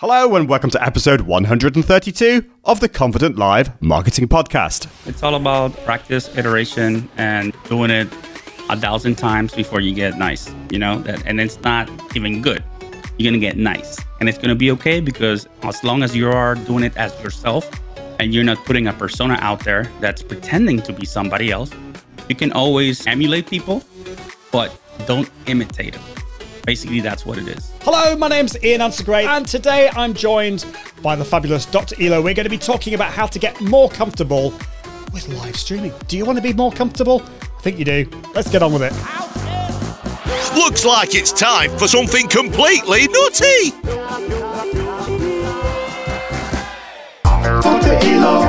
Hello, and welcome to episode 132 of the Confident Live Marketing Podcast. It's all about practice, iteration, and doing it a thousand times before you get nice, you know, that, and it's not even good. You're going to get nice, and it's going to be okay because as long as you are doing it as yourself and you're not putting a persona out there that's pretending to be somebody else, you can always emulate people, but don't imitate them. Basically, that's what it is. Hello, my name's Ian Anderson and today I'm joined by the fabulous Dr. Elo. We're going to be talking about how to get more comfortable with live streaming. Do you want to be more comfortable? I think you do. Let's get on with it. Looks like it's time for something completely nutty. Dr. Elo,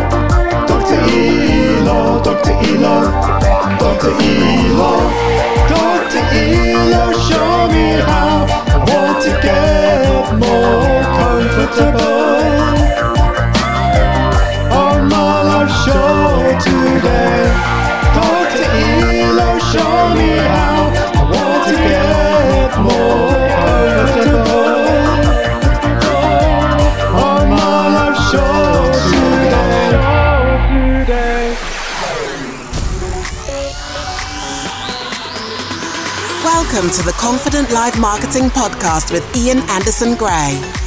Dr. Elo, Dr. Elo, Dr. Elo. Dr. Elo, On show today. Dr. Elo, show me how. I want to get more show. Today. Welcome to the Confident Live Marketing Podcast with Ian Anderson Gray.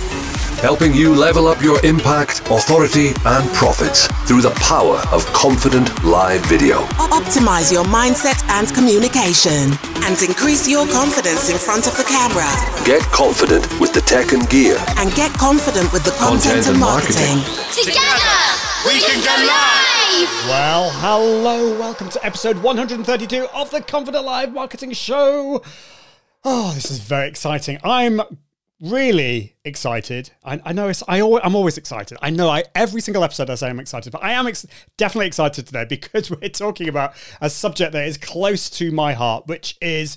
Helping you level up your impact, authority, and profits through the power of confident live video. Optimize your mindset and communication and increase your confidence in front of the camera Get confident with the tech and gear. and get confident with the content, Content and and marketing. Together, we can go live! Well, hello, welcome to episode 132 of the Confident Live Marketing Show. Oh, this is very exciting. I'm really excited. I, I know it's, I always, I'm always excited. I know I every single episode I say I'm excited, but I am ex- definitely excited today because we're talking about a subject that is close to my heart, which is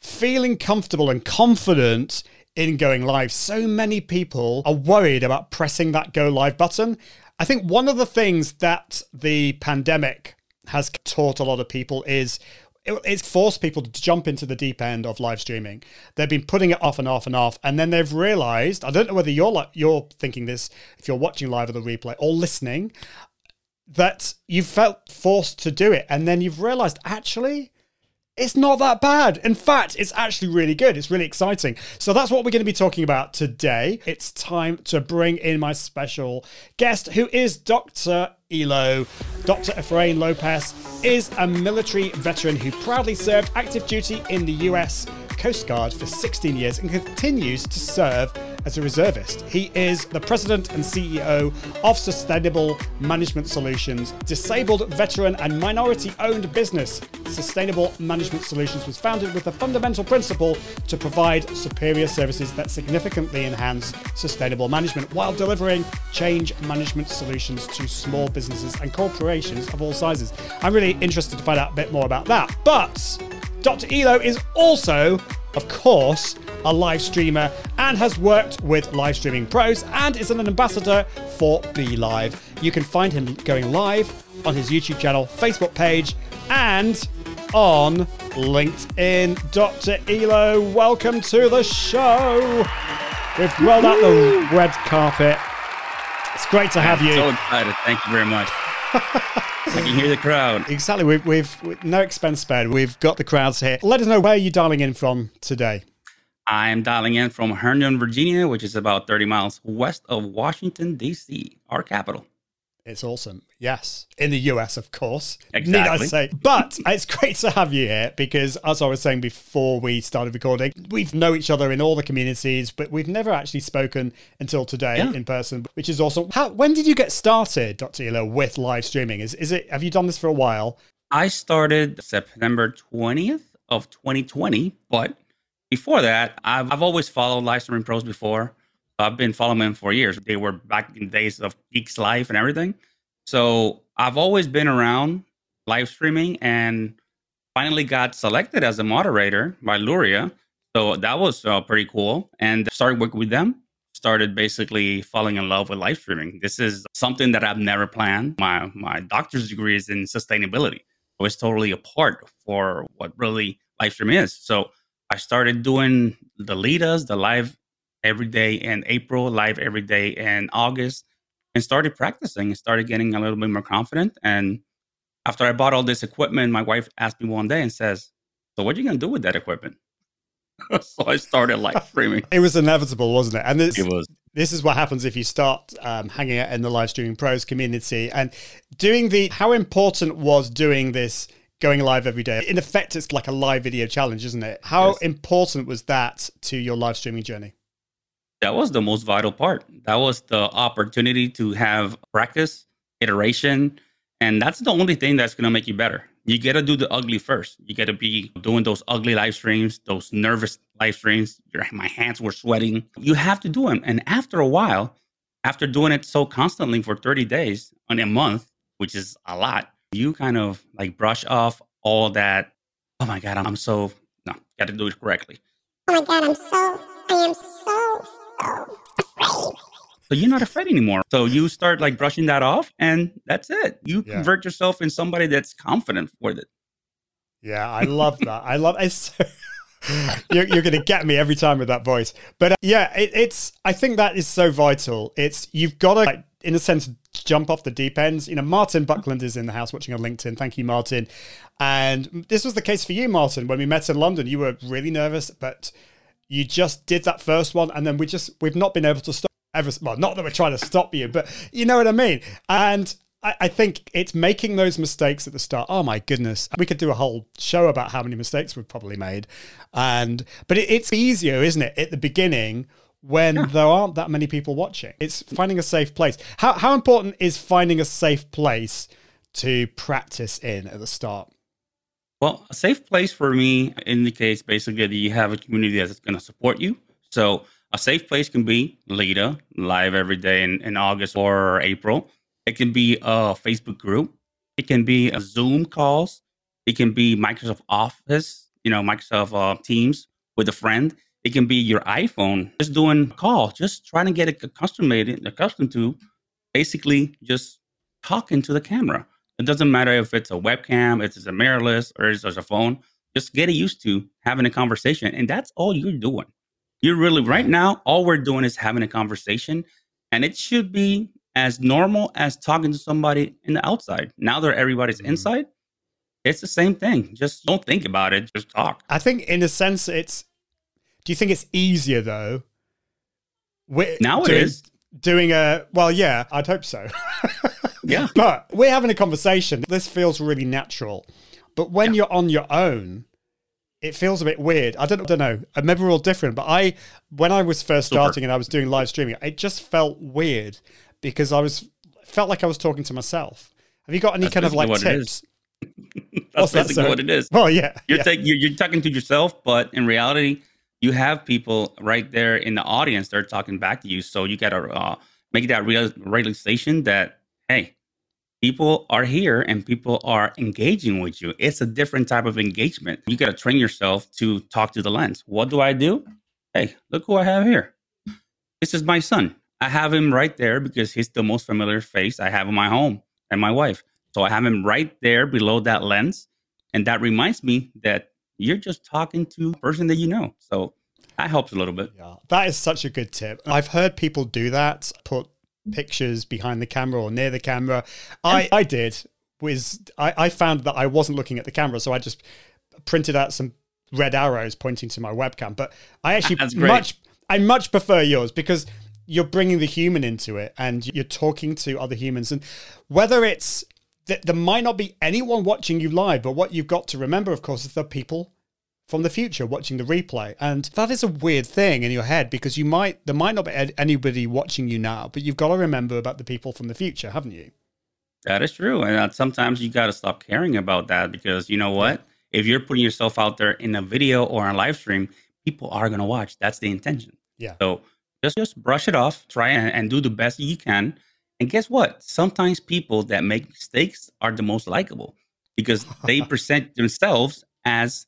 feeling comfortable and confident in going live. So many people are worried about pressing that go live button. I think one of the things that the pandemic has taught a lot of people is it- it's forced people to jump into the deep end of live streaming. They've been putting it off and off and off, and then they've realized. I don't know whether you're like you're thinking this if you're watching live or the replay or listening that you felt forced to do it, and then you've realized actually it's not that bad. In fact, it's actually really good. It's really exciting. So that's what we're going to be talking about today. It's time to bring in my special guest, who is Dr. Elo. Dr. Efrain Lopez is a military veteran who proudly served active duty in the US Coast Guard for 16 years and continues to serve as a reservist. He is the president and CEO of Sustainable Management Solutions, disabled veteran and minority owned business. Sustainable Management Solutions was founded with the fundamental principle to provide superior services that significantly enhance sustainable management while delivering change management solutions to small businesses and corporations of all sizes. I'm really interested to find out a bit more about that. But Dr. Elo is also, of course, a live streamer and has worked with live streaming pros and is an ambassador for BeLive. You can find him going live on his YouTube channel, Facebook page, and on LinkedIn. Dr. Elo, welcome to the show. We've rolled out the red carpet. It's great to have you. So excited. Thank you very much. I can hear the crowd. Exactly. We've, we've with no expense spared. We've got the crowds here. Let us know where you're dialing in from today. I'm dialing in from Herndon, Virginia, which is about 30 miles west of Washington, D.C., our capital. It's awesome. Yes. In the US, of course. Need Exactly. I say. But it's great to have you here because, as I was saying before we started recording, we've know each other in all the communities, but we've never actually spoken until today Yeah. in person, which is awesome. How, when did you get started, Dr. Elo, with live streaming? Is, is it, have you done this for a while? I started September 20th of 2020, but before that, I've, I've always followed live streaming pros before. I've been following them for years. They were back in days of Geeks Life and everything. So I've always been around live streaming and finally got selected as a moderator by Luria. So that was uh, pretty cool. And started working with them. Started basically falling in love with live streaming. This is something that I've never planned. My my doctor's degree is in sustainability. So it's totally a part for what really live streaming is. So I started doing the leaders, the live every day in April, live every day in August, and started practicing and started getting a little bit more confident. And after I bought all this equipment, my wife asked me one day and says, So what are you gonna do with that equipment? so I started live streaming. It was inevitable, wasn't it? And this, It was this is what happens if you start um, hanging out in the live streaming pros community and doing the. How important was doing this? Going live every day. In effect, it's like a live video challenge, isn't it? How Yes. important was that to your live streaming journey? That was the most vital part. That was the opportunity to have practice, iteration, and that's the only thing that's going to make you better. You got to do the ugly first. You got to be doing those ugly live streams, those nervous live streams. Your, my hands were sweating. You have to do them. And after a while, after doing it so constantly for 30 days on a month, which is a lot, you kind of like brush off all that. Oh my God, I'm so, no, got to do it correctly. Oh my god, I'm so, I am so, so you're not afraid anymore. So you start like brushing that off, and that's it. You Yeah. convert yourself in somebody that's confident with it. Yeah, I love that. I love so, you're, you're going to get me every time with that voice. But uh, yeah, it, it's. I think that is so vital. It's you've got to, like, in a sense, jump off the deep ends. You know, Martin Buckland is in the house watching on LinkedIn. Thank you, Martin. And this was the case for you, Martin. When we met in London, you were really nervous, but you just did that first one, and then we just we've not been able to stop ever. Well, not that we're trying to stop you, but you know what I mean. And I, I think it's making those mistakes at the start. Oh my goodness, we could do a whole show about how many mistakes we've probably made. And but it, it's easier, isn't it, at the beginning when there aren't that many people watching. It's finding a safe place. How how important is finding a safe place to practice in at the start? Well, a safe place for me indicates basically that you have a community that's going to support you. So a safe place can be Lita live every day in, in August or April. It can be a Facebook group. It can be a Zoom calls. It can be Microsoft Office, you know, Microsoft uh, Teams with a friend. It can be your iPhone, just doing call, just trying to get accustomed, accustomed to basically just talking to the camera. It doesn't matter if it's a webcam, if it's a mirrorless, or it's just a phone. Just get used to having a conversation. And that's all you're doing. You're really, right now, all we're doing is having a conversation. And it should be as normal as talking to somebody in the outside. Now that everybody's Mhm. inside, it's the same thing. Just don't think about it, just talk. I think, in a sense, it's. Do you think it's easier though? Wi- Now it doing, is. doing a well. Yeah, I'd hope so. Yeah. but we're having a conversation. This feels really natural. But when you're on your own, it feels a bit weird. I don't, I don't know. Maybe we're all different. But I, when I was first Super. starting and I was doing live streaming, it just felt weird because I was felt like I was talking to myself. Have you got any That's kind of like tips? That's What's that, basically sir? what it is. Well, yeah, You're, yeah. take, you're, you're talking to yourself, but in reality, you have people right there in the audience. They're talking back to you. So you got to uh, make that real, realization that, hey, people are here and people are engaging with you. It's a different type of engagement. You got to train yourself to talk to the lens. What do I do? Hey, look who I have here. This is my son. I have him right there because he's the most familiar face I have in my home and my wife. So I have him right there below that lens. And that reminds me that you're just talking to a person that you know. So that helps a little bit. Yeah, that is such a good tip. I've heard people do that, put pictures behind the camera or near the camera. I, I did was I, I found that I wasn't looking at the camera, so I just printed out some red arrows pointing to my webcam. But I actually much I much prefer yours because you're bringing the human into it and you're talking to other humans and whether it's th- there might not be anyone watching you live but what you've got to remember of course is the people from the future watching the replay and that is a weird thing in your head because you might there might not be anybody watching you now but you've got to remember about the people from the future haven't you That is true. And uh, sometimes you got to stop caring about that because you know what? If you're putting yourself out there in a video or a live stream, people are going to watch. That's the intention. Yeah. So just just brush it off, try and, and do the best you can. And guess what? Sometimes people that make mistakes are the most likable because they present themselves as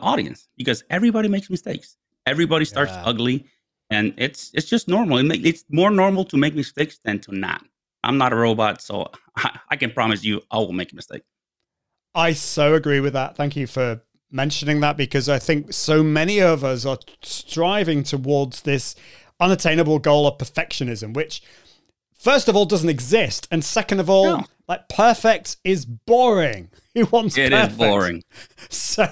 audience because everybody makes mistakes. Everybody starts Yeah. ugly and it's it's just normal. It make, it's more normal to make mistakes than to not. I'm not a robot, so I, I can promise you I will make a mistake. I so agree with that. Thank you for mentioning that because I think so many of us are striving towards this unattainable goal of perfectionism, which first of all doesn't exist, and second of all, No. like perfect is boring. Who wants It is perfect? boring. So,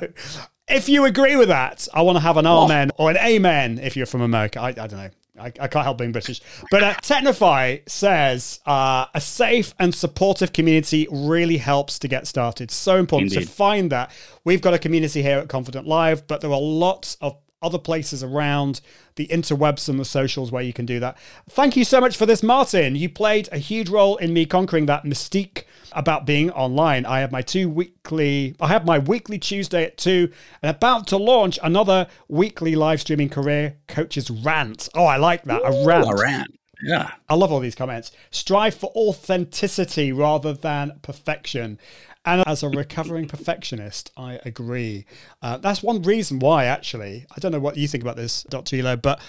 if you agree with that, I want to have an amen or an amen if you're from America. I, I don't know. I, I can't help being British. But uh, Technify says uh, a safe and supportive community really helps to get started. So important to find that. We've got a community here at Confident Live, but there are lots of other places around the interwebs and the socials where you can do that. Thank you so much for this, Martin. You played a huge role in me conquering that mystique about being online. I have my two weekly, I have my weekly Tuesday at two, and about to launch another weekly live streaming career coaches rant. Oh, I like that. A rant. Iran. Yeah. I love all these comments. Strive for authenticity rather than perfection. And as a recovering perfectionist, I agree. Uh, that's one reason why, actually. I don't know what you think about this, Dr. Elo, but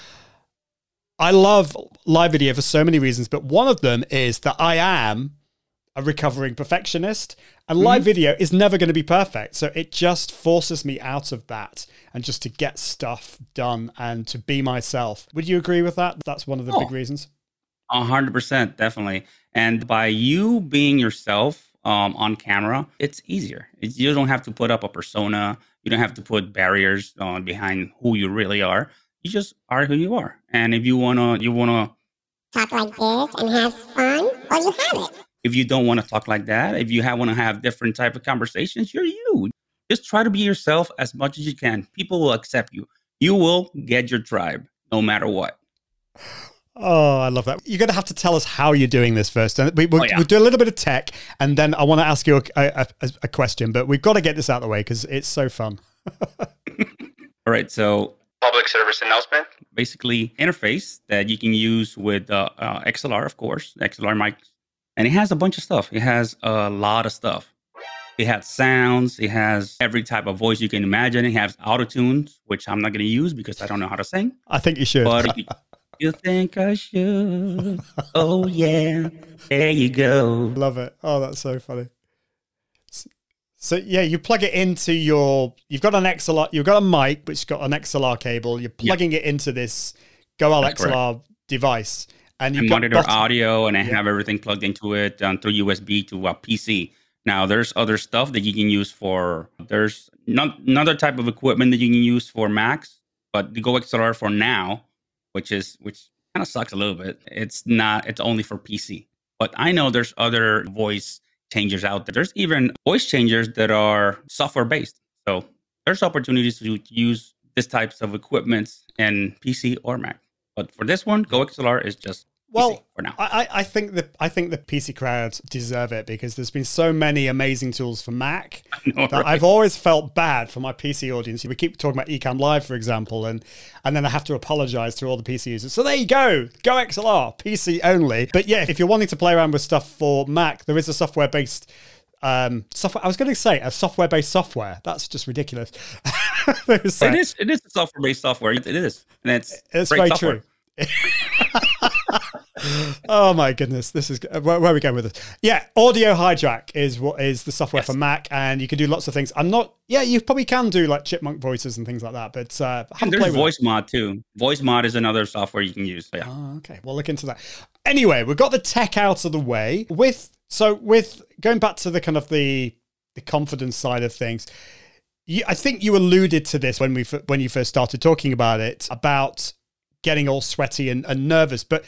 I love live video for so many reasons. But one of them is that I am a recovering perfectionist, and live video is never going to be perfect. So it just forces me out of that and just to get stuff done and to be myself. Would you agree with that? That's one of the Oh. big reasons. A hundred percent, definitely. And by you being yourself um, on camera, it's easier. It's, you don't have to put up a persona. You don't have to put barriers uh, behind who you really are. You just are who you are. And if you wanna, you wanna. Talk like this and have fun, well, you have it. If you don't want to talk like that, if you have, want to have different type of conversations, you're you. Just try to be yourself as much as you can. People will accept you. You will get your tribe, no matter what. Oh, I love that. You're going to have to tell us how you're doing this first. And we, we'll, Oh, yeah. we'll do a little bit of tech, and then I want to ask you a, a, a question, but we've got to get this out of the way because it's so fun. All right, so public service announcement. Basically, interface that you can use with uh, uh, XLR, of course, XLR mic, and it has a bunch of stuff. It has a lot of stuff. It has sounds. It has every type of voice you can imagine. It has auto tunes, which I'm not going to use because I don't know how to sing. I think you should. But if you, you think I should? Oh yeah, there you go. Love it. Oh, that's so funny. So yeah, you plug it into your. You've got an XLR. You've got a mic which's got an XLR cable. You're plugging it into this Goal That's XLR device, and you've monitor audio and I Yeah. have everything plugged into it um, through USB to a PC. Now, there's other stuff that you can use for. There's not, another type of equipment that you can use for Macs, but the GoXLR for now, which is which kind of sucks a little bit. It's not. It's only for PC. But I know there's other voice changers out there. There's even voice changers that are software based. So there's opportunities to use this types of equipment in PC or Mac. But for this one, GoXLR is just Well, PC for now. I, I think the I think the PC crowd deserve it because there's been so many amazing tools for Mac know, that right? I've always felt bad for my PC audience. We keep talking about Ecamm Live, for example, and and then I have to apologize to all the PC users. So there you go, GoXLR, PC only. But yeah, if you're wanting to play around with stuff for Mac, there is a software based. Um, software. I was going to say a software-based software. That's just ridiculous. It is. It is a software-based software. It is, and it's It's very software. true. oh my goodness, this is where, where are we going with this? Yeah, Audio Hijack is what is the software for Mac, and you can do lots of things. I'm not. Yeah, you probably can do like chipmunk voices and things like that, but uh, have And there's with it. Voicemod too. Voicemod is another software you can use. Yeah. Oh, okay, we'll look into that. Anyway, we've got the tech out of the way. With so with going back to the kind of the the confidence side of things. You, I think you alluded to this when we when you first started talking about it about getting all sweaty and, and nervous. But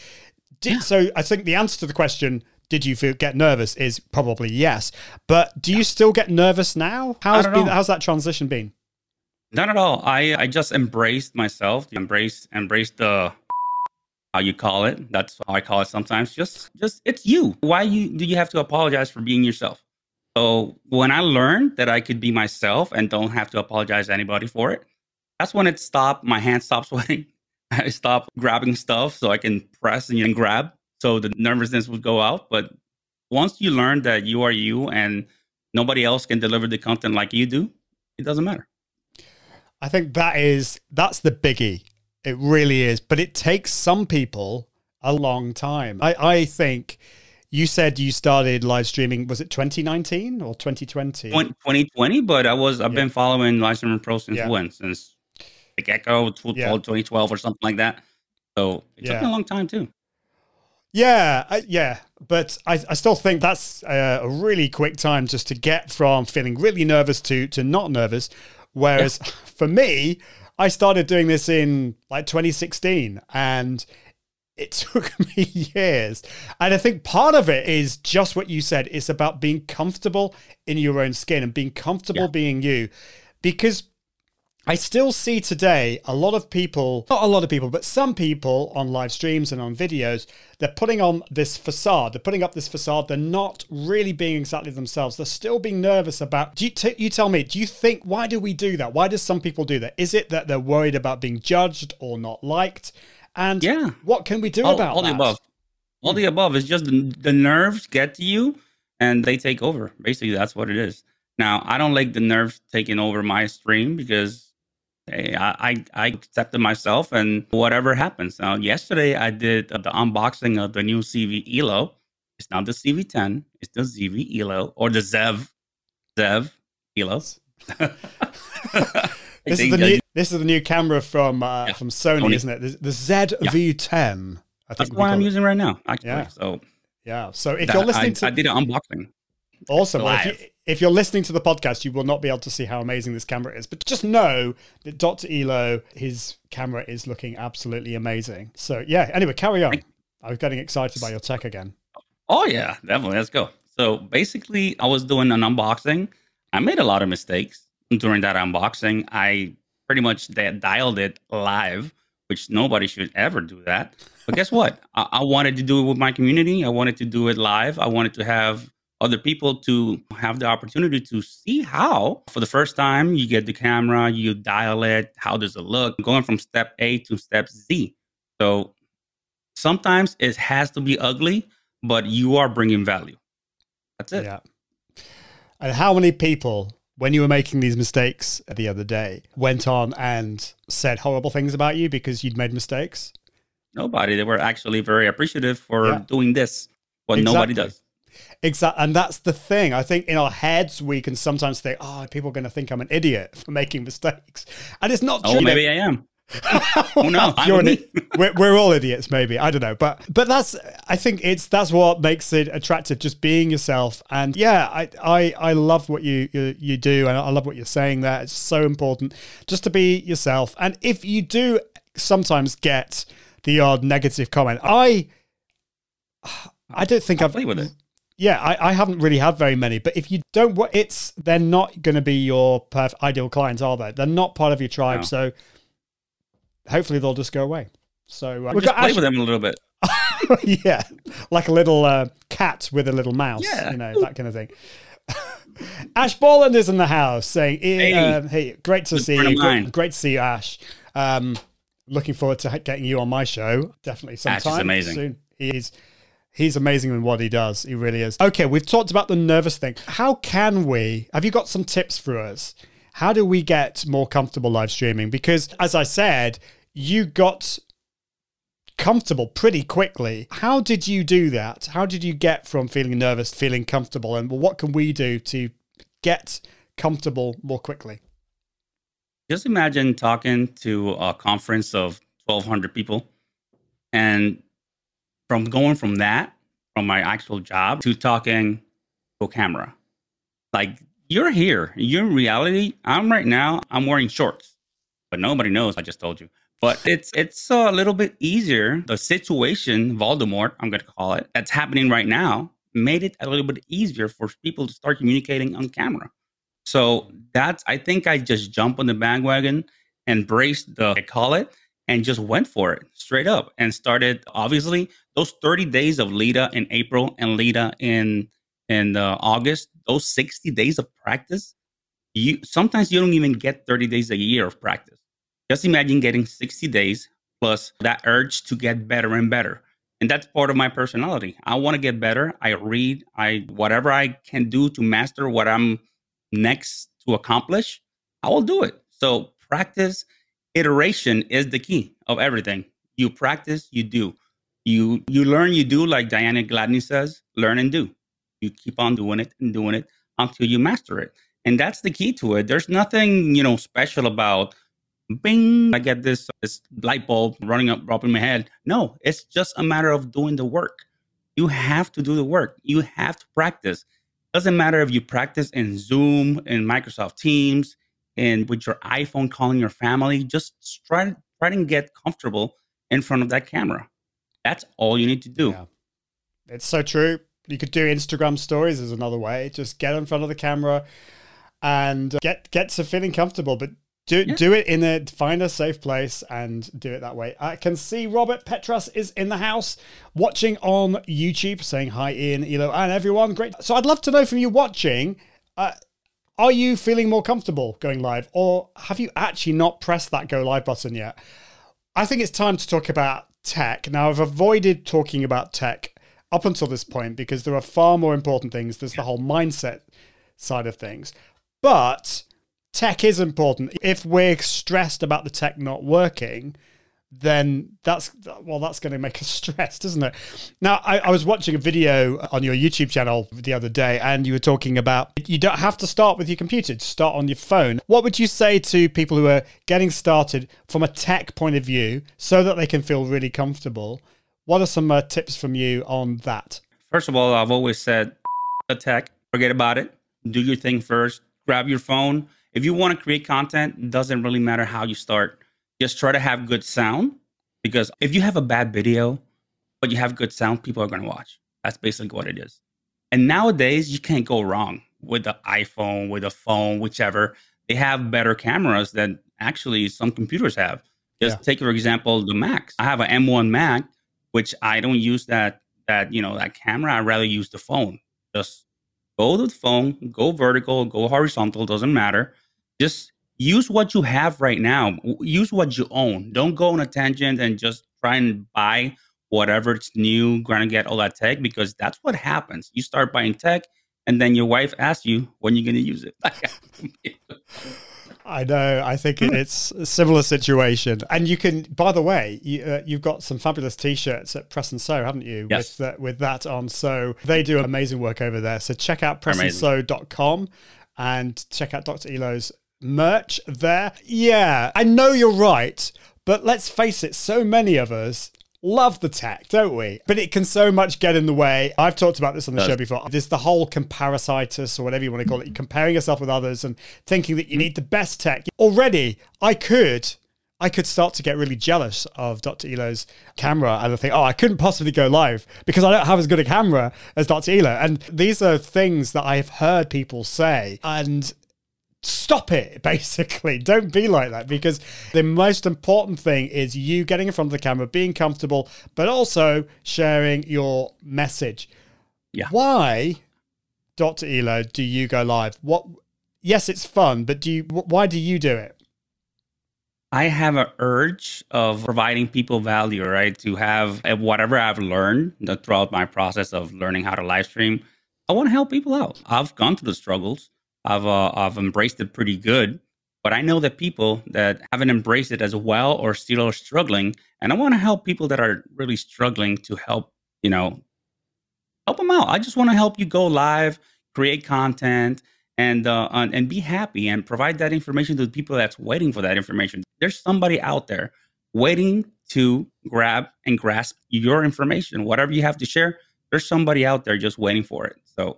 did, so I think the answer to the question, did you feel get nervous, is probably yes. But do you still get nervous now? How's been, how's that transition been? Not at all. I I just embraced myself. Embraced embraced the how you call it. That's how I call it sometimes. Just just it's you. Why you do you have to apologize for being yourself? So when I learned that I could be myself and don't have to apologize to anybody for it, that's when it stopped. My hands stopped sweating. I stopped grabbing stuff so I can press and, and grab. So the nervousness would go out. But once you learn that you are you and nobody else can deliver the content like you do, it doesn't matter. I think that is that's the biggie. It really is. But it takes some people a long time. I, I think you said you started live streaming, was it 2019 or 2020? 2020, but I was I've Yeah. been following Live Streaming Pro since Yeah. when? Since get go, Yeah. 2012 or something like that. So it took Yeah. me a long time too. Yeah, I, yeah, but I, I still think that's a, a really quick time just to get from feeling really nervous to to not nervous. Whereas for me, I started doing this in like 2016, and it took me years. And I think part of it is just what you said. It's about being comfortable in your own skin and being comfortable Yeah. being you, because I still see today a lot of people, not a lot of people, but some people on live streams and on videos, they're putting on this facade. They're putting up this facade. They're not really being exactly themselves. They're still being nervous about. Do you, t- you tell me, do you think, why do we do that? Why do some people do that? Is it that they're worried about being judged or not liked? And Yeah. what can we do all, about all the above. All the hmm. above is just the, the nerves get to you and they take over. Basically, that's what it is. Now, I don't like the nerves taking over my stream because hey, I, I, I accepted myself and whatever happens. Now, yesterday I did the unboxing of the new CV ELO. It's not the CV10, it's the ZV ELO or the ZEV, ZEV ELO. I This is the new. This is the new camera from uh, Yeah, from Sony, Sony. isn't it? The, the ZV-10. I That's what I'm it. using right now, actually. Yeah. So Yeah. So if that- you're listening I, to I did an unboxing. Awesome. Well, if, you, if you're listening to the podcast, you will not be able to see how amazing this camera is. But just know that Dr. Elo, his camera is looking absolutely amazing. So, yeah, anyway, carry on. I was getting excited by your tech again. Oh yeah, definitely. Let's go. So basically, I was doing an unboxing. I made a lot of mistakes during that unboxing. I pretty much dialed it live, which nobody should ever do that. But guess what? I-, I wanted to do it with my community. I wanted to do it live. I wanted to have other people to have the opportunity to see how, for the first time, you get the camera, you dial it. How does it look? Going from step A to step Z. So sometimes it has to be ugly, but you are bringing value. That's it. Yeah. And how many people, when you were making these mistakes the other day, went on and said horrible things about you because you'd made mistakes? Nobody. They were actually very appreciative for Yeah. doing this, what nobody does. Exactly. And that's the thing. I think in our heads, we can sometimes think, oh, people are going to think I'm an idiot for making mistakes. And it's not Oh, true. maybe I am. I You're an, we're, we're all idiots, maybe. I don't know, but but that's I think it's that's what makes it attractive, just being yourself. And yeah, I I, I love what you, you you do, and I love what you're saying there. It's so important just to be yourself. And if you do sometimes get the odd negative comment, I I don't think I've play with it. Yeah, I, I haven't really had very many, but if you don't, it's they're not going to be your perf- ideal clients, are they? They're not part of your tribe, No. so hopefully they'll just go away. So uh, we've Just got play Ash, with them a little bit. yeah, like a little uh, cat with a little mouse, Yeah. you know that kind of thing. Ash Borland is in the house saying, "Hey, um, hey great to see you. Great, great to see you, Ash. Um, looking forward to getting you on my show. Definitely Ash sometime is amazing. soon. He's he's amazing in what he does. He really is. Okay, we've talked about the nervous thing. How can we? Have you got some tips for us? How do we get more comfortable live streaming? Because as I said, you got comfortable pretty quickly. How did you do that? How did you get from feeling nervous to feeling comfortable? And what can we do to get comfortable more quickly? Just imagine talking to a conference of 1,200 people and from going from that, from my actual job to talking to a camera. Like you're here. You're in reality. I'm right now, I'm wearing shorts, but nobody knows. I just told you. But it's it's a little bit easier. The situation, Voldemort, I'm gonna call it, that's happening right now, made it a little bit easier for people to start communicating on camera. So that's I think I just jumped on the bandwagon, embraced the I call it, and just went for it straight up and started. Obviously, those 30 days of Lita in April and Lita in in uh, August, those 60 days of practice, you sometimes you don't even get 30 days a year of practice. Just imagine getting 60 days plus that urge to get better and better. And that's part of my personality. I want to get better. I read, I whatever I can do to master what I'm next to accomplish, I will do it. So practice iteration is the key of everything. You practice, you do. You you learn, you do like Diana Gladney says, learn and do. You keep on doing it and doing it until you master it. And that's the key to it. There's nothing, you know, special about bing, I get this this light bulb running up up in my head. No, it's just a matter of doing the work. You have to do the work. You have to practice. Doesn't matter if you practice in Zoom, in Microsoft Teams, and with your iPhone calling your family. Just try try and get comfortable in front of that camera. That's all you need to do. Yeah. It's so true. You could do Instagram stories as another way. Just get in front of the camera and get get to feeling comfortable, but do Yeah. do it in a find a safe place and do it that way. I can see Robert Petras is in the house watching on YouTube, saying hi, Ian, Elo, and everyone. Great. So I'd love to know from you watching. Uh, are you feeling more comfortable going live, or have you actually not pressed that go live button yet? I think it's time to talk about tech. Now, I've avoided talking about tech up until this point because there are far more important things. There's the whole mindset side of things. But tech is important. If we're stressed about the tech not working, then that's well, that's going to make us stressed, isn't it? Now, I, I was watching a video on your YouTube channel the other day, and you were talking about you don't have to start with your computer; just start on your phone. What would you say to people who are getting started from a tech point of view, so that they can feel really comfortable? What are some uh, tips from you on that? First of all, I've always said the tech, forget about it. Do your thing first. Grab your phone. If you want to create content, it doesn't really matter how you start. Just try to have good sound because if you have a bad video, but you have good sound, people are going to watch. That's basically what it is. And nowadays, you can't go wrong with the iPhone, with a phone, whichever. They have better cameras than actually some computers have. Just Yeah. take, for example, the Macs. I have an M1 Mac, which I don't use that that you know that camera. I rather use the phone. Just go to the phone, go vertical, go horizontal, doesn't matter. Just use what you have right now. Use what you own. Don't go on a tangent and just try and buy whatever's new, gonna get all that tech because that's what happens. You start buying tech, and then your wife asks you when you're gonna use it. I know. I think it's a similar situation. And you can, by the way, you, uh, you've got some fabulous T-shirts at Press and Sew, haven't you? Yes. With, uh, with that on. So they do amazing work over there. So check out pressandsew.com and check out Dr. Elo's merch there. Yeah, I know you're right. But let's face it, so many of us love the tech, don't we? But it can so much get in the way. I've talked about this on the show before. There's the whole comparisitis or whatever you want to call it, comparing yourself with others and thinking that you need the best tech. Already, I could. I could start to get really jealous of Dr. Elo's camera and I think, oh, I couldn't possibly go live because I don't have as good a camera as Dr. Elo. And these are things that I've heard people say. And stop it basically don't be like that because the most important thing is you getting in front of the camera being comfortable but also sharing your message Yeah. why dr elo do you go live what yes it's fun but do you why do you do it I have an urge of providing people value, right? To have uh, whatever I've learned throughout my process of learning how to live stream. I want to help people out. I've gone through the struggles. I've uh, I've embraced it pretty good, but I know that people that haven't embraced it as well or still are struggling, and I want to help people that are really struggling to help you know help them out. I just want to help you go live, create content, and uh, and be happy and provide that information to the people that's waiting for that information. There's somebody out there waiting to grab and grasp your information, whatever you have to share. There's somebody out there just waiting for it. So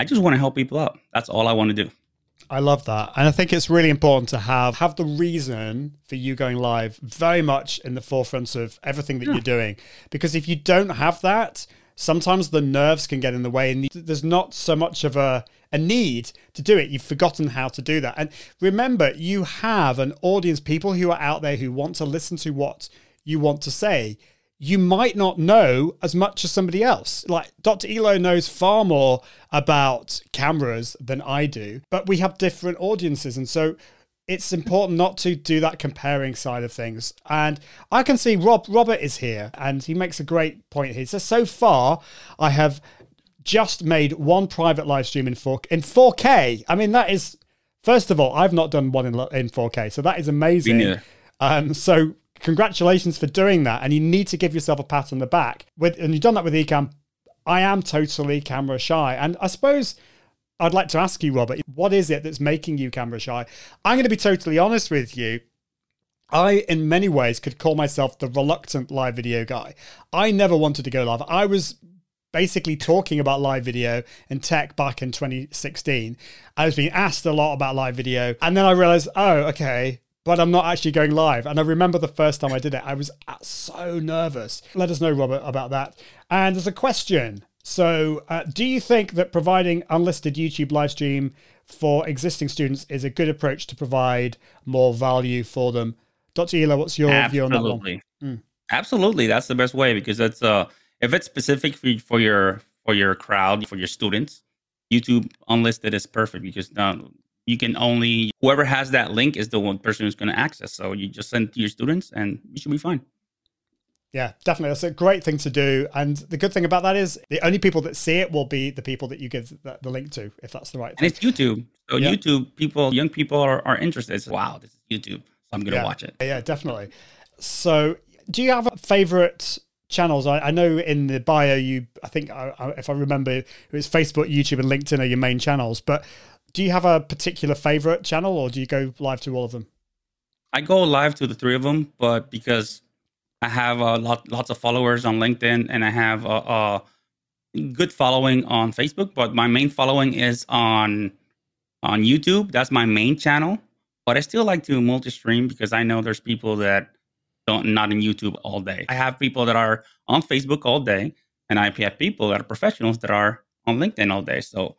I just want to help people out. That's all I want to do. I love that. And I think it's really important to have have the reason for you going live very much in the forefront of everything that you're doing. Because if you don't have that, sometimes the nerves can get in the way and there's not so much of a a need to do it. You've forgotten how to do that. And remember, you have an audience, people who are out there who want to listen to what you want to say you might not know as much as somebody else. Like Dr. Elo knows far more about cameras than I do, but we have different audiences. And so it's important not to do that comparing side of things. And I can see Rob Robert is here and he makes a great point here. He says, so far I have just made one private live stream in 4 in 4K. I mean, that is first of all, I've not done one in, in 4K, so that is amazing. Um, so congratulations for doing that, and you need to give yourself a pat on the back. With and you've done that with Ecamm. I am totally camera shy, and I suppose I'd like to ask you, Robert, what is it that's making you camera shy? I'm going to be totally honest with you. I, in many ways, could call myself the reluctant live video guy. I never wanted to go live. I was basically talking about live video and tech back in 2016. I was being asked a lot about live video, and then I realized, oh, okay, but I'm not actually going live. And I remember the first time I did it, I was so nervous. Let us know, Robert, about that. And there's a question. So, uh, do you think that providing unlisted YouTube live stream for existing students is a good approach to provide more value for them? Dr. Elo, what's your view on that one? Absolutely. Absolutely. That's the best way because that's uh if it's specific for, for your for your crowd, for your students, YouTube unlisted is perfect because now you can only whoever has that link is the one person who's going to access. So you just send to your students and you should be fine. Yeah, definitely. That's a great thing to do. And the good thing about that is the only people that see it will be the people that you give the, the link to, if that's the right And thing. it's YouTube. So Yeah. YouTube people, young people are, are interested. It's, wow, this is YouTube. So I'm going to yeah. watch it. Yeah, definitely. So, do you have a favorite channels? I, I know in the bio, you, I think, I, I, if I remember, it was Facebook, YouTube, and LinkedIn are your main channels. But do you have a particular favorite channel or do you go live to all of them? I go live to the three of them, but because I have a lot, lots of followers on LinkedIn and I have a, a good following on Facebook, but my main following is on on YouTube. That's my main channel. But I still like to multi-stream because I know there's people that don't not in YouTube all day. I have people that are on Facebook all day, and I have people that are professionals that are on LinkedIn all day. So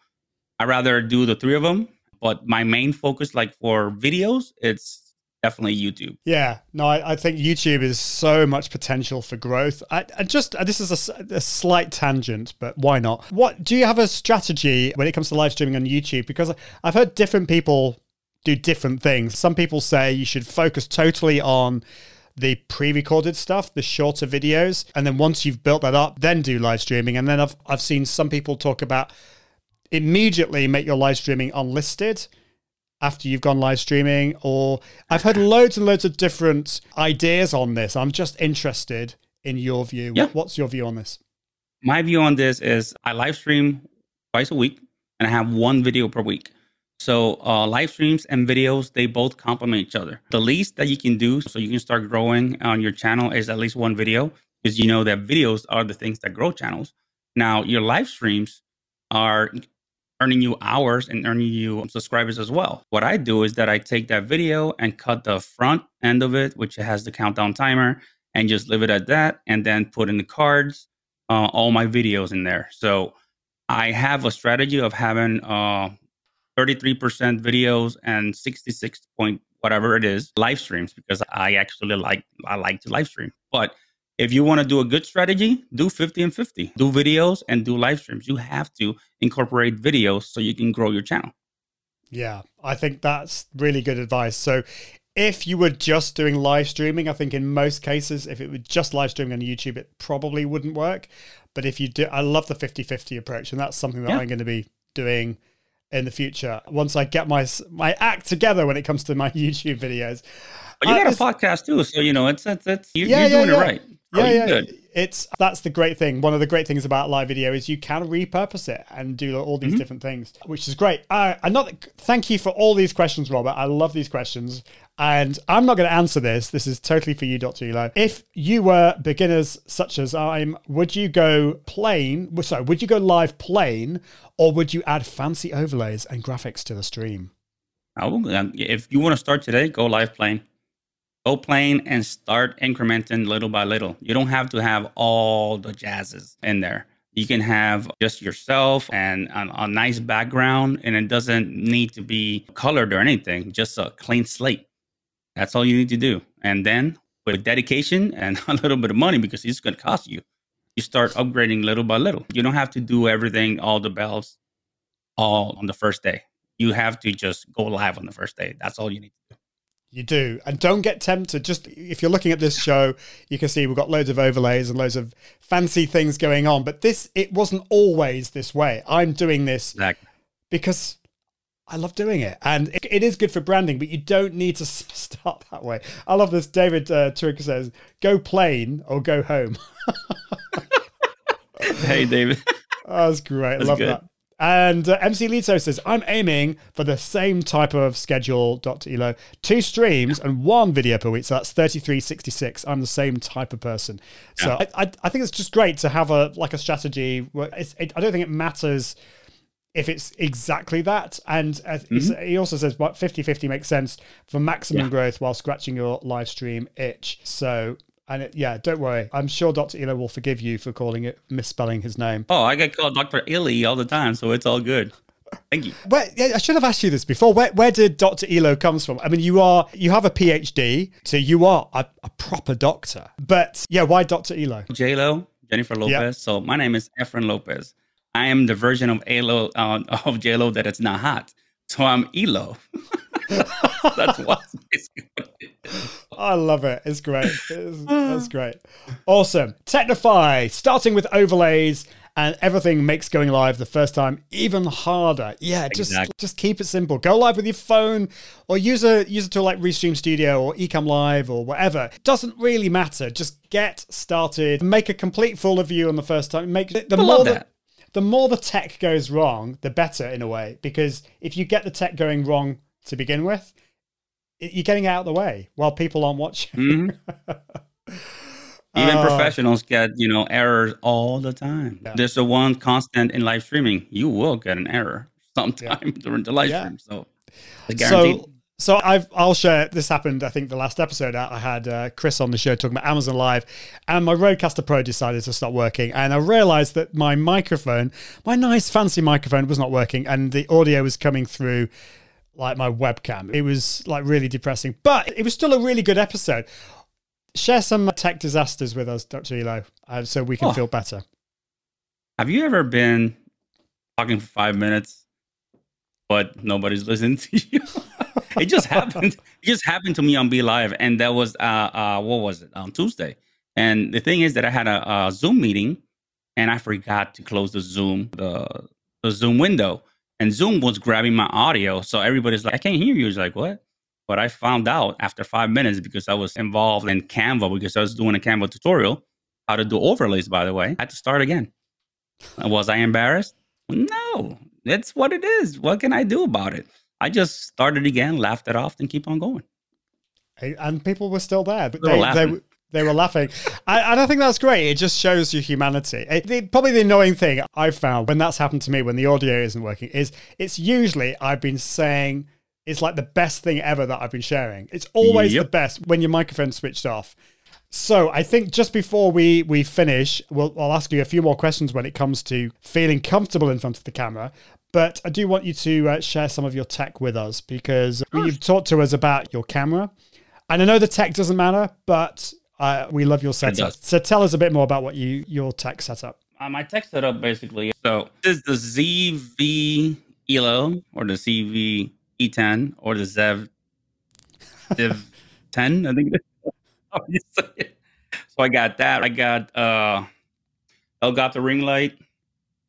I rather do the three of them. But my main focus, like for videos, it's definitely YouTube. Yeah, no, I, I think YouTube is so much potential for growth. I, I just uh, this is a slight tangent, but why not? What do you have a strategy when it comes to live streaming on YouTube? Because I've heard different people do different things. Some people say you should focus totally on the pre-recorded stuff, the shorter videos, and then once you've built that up, then do live streaming. And then I've I've seen some people talk about immediately make your live streaming unlisted after you've gone live streaming or I've heard loads and loads of different ideas on this. I'm just interested in your view. Yeah. What's your view on this? My view on this is I live stream twice a week and I have one video per week. So uh, live streams and videos, they both complement each other. The least that you can do so you can start growing on your channel is at least one video because you know that videos are the things that grow channels. Now, your live streams are earning you hours and earning you subscribers as well. What I do is that I take that video and cut the front end of it, which has the countdown timer, and just leave it at that, and then put in the cards, uh, all my videos in there. So I have a strategy of having uh, 33% videos and 66 point whatever it is live streams because I actually like I like to live stream. But if you want to do a good strategy, do 50 and 50. Do videos and do live streams. You have to incorporate videos so you can grow your channel. Yeah, I think that's really good advice. So if you were just doing live streaming, I think in most cases, if it were just live streaming on YouTube, it probably wouldn't work. But if you do, I love the 50 50 approach, and that's something that Yeah. I'm going to be doing in the future once I get my my act together when it comes to my YouTube videos. But you Uh, got a podcast too, so you know it's it's, it's you, Yeah, you're yeah, doing it right. So yeah, yeah. good. It's that's the great thing. One of the great things about live video is you can repurpose it and do all Mm-hmm. these different things, which is great. Uh, another thank you for all these questions, Robert. I love these questions, and I'm not going to answer this. This is totally for you, Doctor Elo. If you were beginners such as I'm, would you go plain? Sorry, would you go live plain, or would you add fancy overlays and graphics to the stream? I will- if you want to start today, go live plain. Go plain and start incrementing little by little. You don't have to have all the jazzes in there. You can have just yourself and a, a nice background, and it doesn't need to be colored or anything, just a clean slate. That's all you need to do. And then with dedication and a little bit of money, because it's going to cost you, you start upgrading little by little. You don't have to do everything, all the bells, all on the first day. You have to just go live on the first day. That's all you need to do. You do. And don't get tempted. Just if you're looking at this show, you can see we've got loads of overlays and loads of fancy things going on. But this, it wasn't always this way. I'm doing this Exactly. because I love doing it. And it, it is good for branding, but you don't need to start that way. I love this. David uh, Turk says, go plain or go home. Hey, David. That's great. I That's love good. that. And uh, MC Lito says, I'm aiming for the same type of schedule, Dr. Elo. Two streams and one video per week. So that's 3366. I'm the same type of person. So I, I, I think it's just great to have a like a strategy. Where it's, it, I don't think it matters if it's exactly that. And uh, he's- he also says, what 50 50 makes sense for maximum Yeah. growth while scratching your live stream itch. So, and it, yeah, don't worry. I'm sure Dr. Elo will forgive you for calling it misspelling his name. Oh, I get called Dr. Illy all the time, so it's all good. Thank you. Where, yeah, I should have asked you this before. Where, where did Dr. Elo comes from? I mean, you are you have a PhD, so you are a, a proper doctor. But yeah, why Dr. Elo? J Lo, Jennifer Lopez. So my name is Efren Lopez. I am the version of Elo uh, of J Lo that it's not hot. So I'm Elo. That's what. basically what it is. I love it. It's great. It's, that's great. Awesome. Technify, starting with overlays and everything makes going live the first time even harder. Yeah, just Exactly. just keep it simple. Go live with your phone or use a use a tool like Restream Studio or Ecamm Live or whatever. Doesn't really matter. Just get started. Make a complete fool of you on the first time. Make the, more the- the more the tech goes wrong, the better in a way. Because if you get the tech going wrong to begin with, it- you're getting out of the way while people aren't watching. Mhm. Even Uh, professionals get, you know, errors all the time. There's a one constant in live streaming. You will get an error sometime during the live Yeah. stream. So. So, so I've I'll share. This happened. I think the last episode I I had uh, Chris on the show talking about Amazon Live, and my Rodecaster Pro decided to stop working, and I realised that my microphone, my nice fancy microphone, was not working, and the audio was coming through like my webcam. It was like really depressing, but it was still a really good episode. Share some tech disasters with us, Dr. Elo, uh, so we can Oh. feel better. Have you ever been talking for five minutes, but nobody's listening to you? it just happened. It just happened to me on BeLive, and that was uh, uh what was it on Tuesday? And the thing is that I had a, a Zoom meeting, and I forgot to close the Zoom the the Zoom window, and Zoom was grabbing my audio, so everybody's like, "I can't hear you." It's like what? But I found out after five minutes because I was involved in Canva because I was doing a Canva tutorial how to do overlays. By the way, I had to start again. Was I embarrassed? No, that's what it is. What can I do about it? I just started again, laughed it off, and keep on going. and people were still there. But They they, they, were laughing. I, and I think that's great. It just shows your humanity. It, the, probably the annoying thing I've found when that's happened to me, when the audio isn't working, is it's usually I've been saying it's like the best thing ever that I've been sharing. It's always the best when your microphone's switched off. So I think just before we we finish, we'll, I'll ask you a few more questions when it comes to feeling comfortable in front of the camera. But I do want you to uh, share some of your tech with us because you've talked to us about your camera, and I know the tech doesn't matter, but uh, we love your setup. So tell us a bit more about what you your tech setup. Uh, my tech setup basically. So this is the ZV Elo or the CV E10 or the Zev Ziv 10, I think it is. How you say it. So I got that. I got uh Elgato ring light.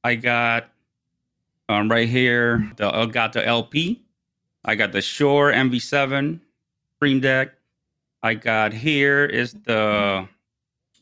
I got um, right here the Elgato LP. I got the Shure MV7 Stream Deck. I got here is the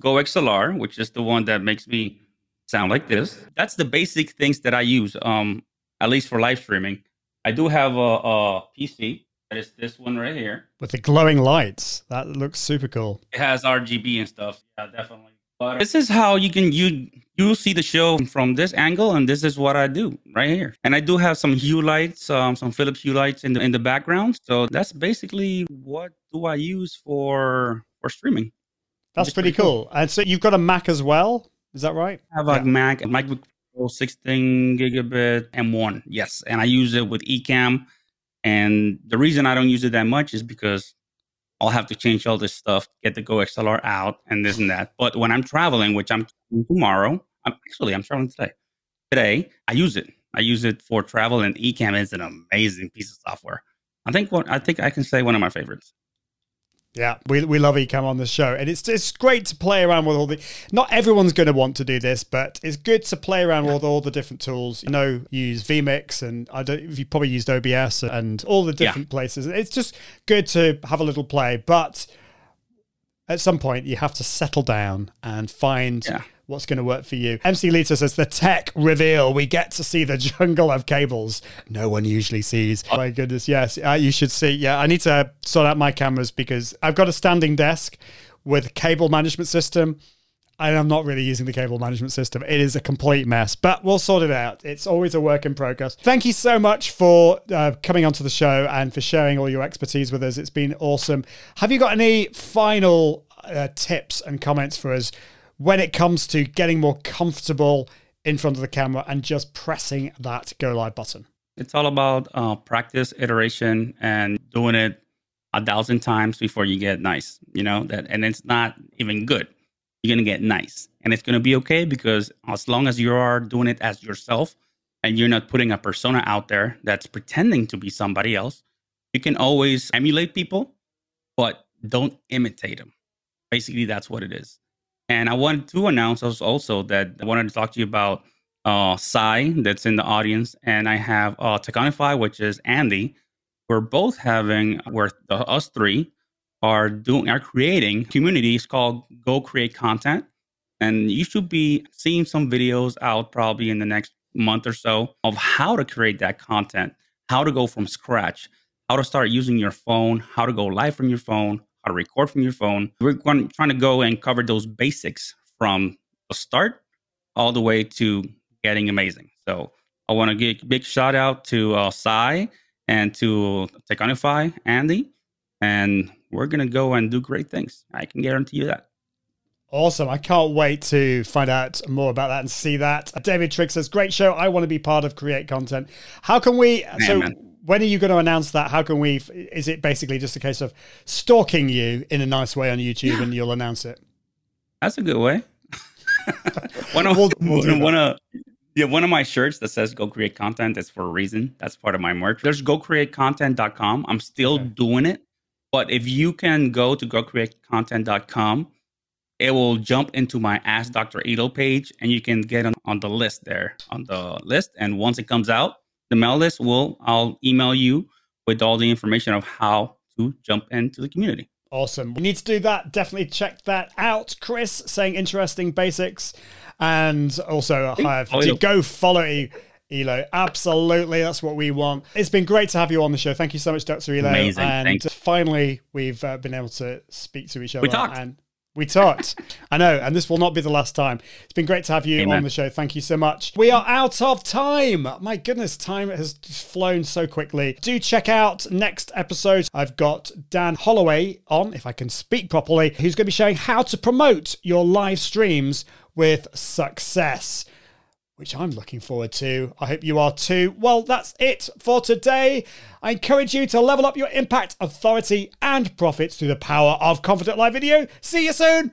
GoXLR, which is the one that makes me sound like this. That's the basic things that I use, um, at least for live streaming. I do have a, a PC that is this one right here. With the glowing lights, that looks super cool. It has RGB and stuff. Yeah, definitely. But this is how you can you you see the show from this angle, and this is what I do right here. And I do have some Hue lights, um, some Philips Hue lights in the in the background. So that's basically what do I use for for streaming. That's It's pretty pretty cool. cool. And so you've got a Mac as well. Is that right? I have a Mac, MacBook Pro 16 gigabit M1. Yes, and I use it with Ecamm. And the reason I don't use it that much is because I'll have to change all this stuff, get the GoXLR out, and this and that. But when I'm traveling, which I'm tomorrow, I'm actually I'm traveling today. Today, I use it. I use it for travel, and Ecamm is an amazing piece of software. I think what I think I can say one of my favorites. Yeah, we, we love Ecamm on the show, and it's it's great to play around with all the. Not everyone's going to want to do this, but it's good to play around with all the different tools. You know, you use vMix, and I don't. You probably used OBS and all the Yeah. different places. It's just good to have a little play, but at some point you have to settle down and find Yeah. What's going to work for you. MC Lita says the tech reveal. We get to see the jungle of cables no one usually sees. Oh my goodness, yes, uh, you should see. Yeah, I need to sort out my cameras because I've got a standing desk with cable management system. And I'm not really using the cable management system. It is a complete mess, but we'll sort it out. It's always a work in progress. Thank you so much for uh, coming onto the show and for sharing all your expertise with us. It's been awesome. Have you got any final uh, tips and comments for us when it comes to getting more comfortable in front of the camera and just pressing that go live button? It's all about uh, practice, iteration, and doing it a thousand times before you get nice. You know that, and it's not even good you're to get nice. And it's to be okay because as long as you are doing it as yourself and you're not putting a persona out there that's pretending to be somebody else, you can always emulate people, but don't imitate them. Basically, that's what it is. And I wanted to announce also that I wanted to talk to you about uh, Sai that's in the audience, and I have uh, which is Andy. We're both having, we're the, us three are doing are creating communities called Go Create Content. And you should be seeing some videos out probably in the next month or so of how to create that content, how to go from scratch, how to start using your phone, how to go live from your phone, how to record from your phone. We're going, trying to go and cover those basics from the start all the way to getting amazing. So I want to give a big shout out to uh, Sai and to Teconify, Andy. And we're going to go and do great things. I can guarantee you that. Awesome. I can't wait to find out more about that and see that. David Trigg says, Great show. I want to be part of Create Content. How can we? Man, so, man. When are you going to announce that? How can we? Is it basically just a case of stalking you in a nice way on YouTube yeah. and you'll announce it? That's a good way. one of, we'll, we'll one of, yeah, one of my shirts that says "Go Create Content" is for a reason. That's part of my merch. There's GoCreateContent.com. I'm still okay. doing it. But if you can go to gocreatecontent.com, it will jump into my Ask Dr. Elo page and you can get on, on the list there on the list. And once it comes out, the mail list will, I'll email you with all the information of how to jump into the community. Awesome. We need to do that. Definitely check that out. Chris saying interesting basics and also have to go follow Elo. Absolutely, that's what we want. It's been great to have you on the show. Thank you so much, Dr. Elo. Amazing. And finally, we've uh, been able to speak to each other. We talked. And we talked. I know, and this will not be the last time. It's been great to have you Amen. on the show. Thank you so much. We are out of time. My goodness, time has flown so quickly. Do check out next episode. I've got Dan Holloway on, if I can speak properly, who's going to be showing how to promote your live streams with success which I'm looking forward to. I hope you are too. Well, that's it for today. I encourage you to level up your impact, authority, and profits through the power of Confident Live Video. See you soon.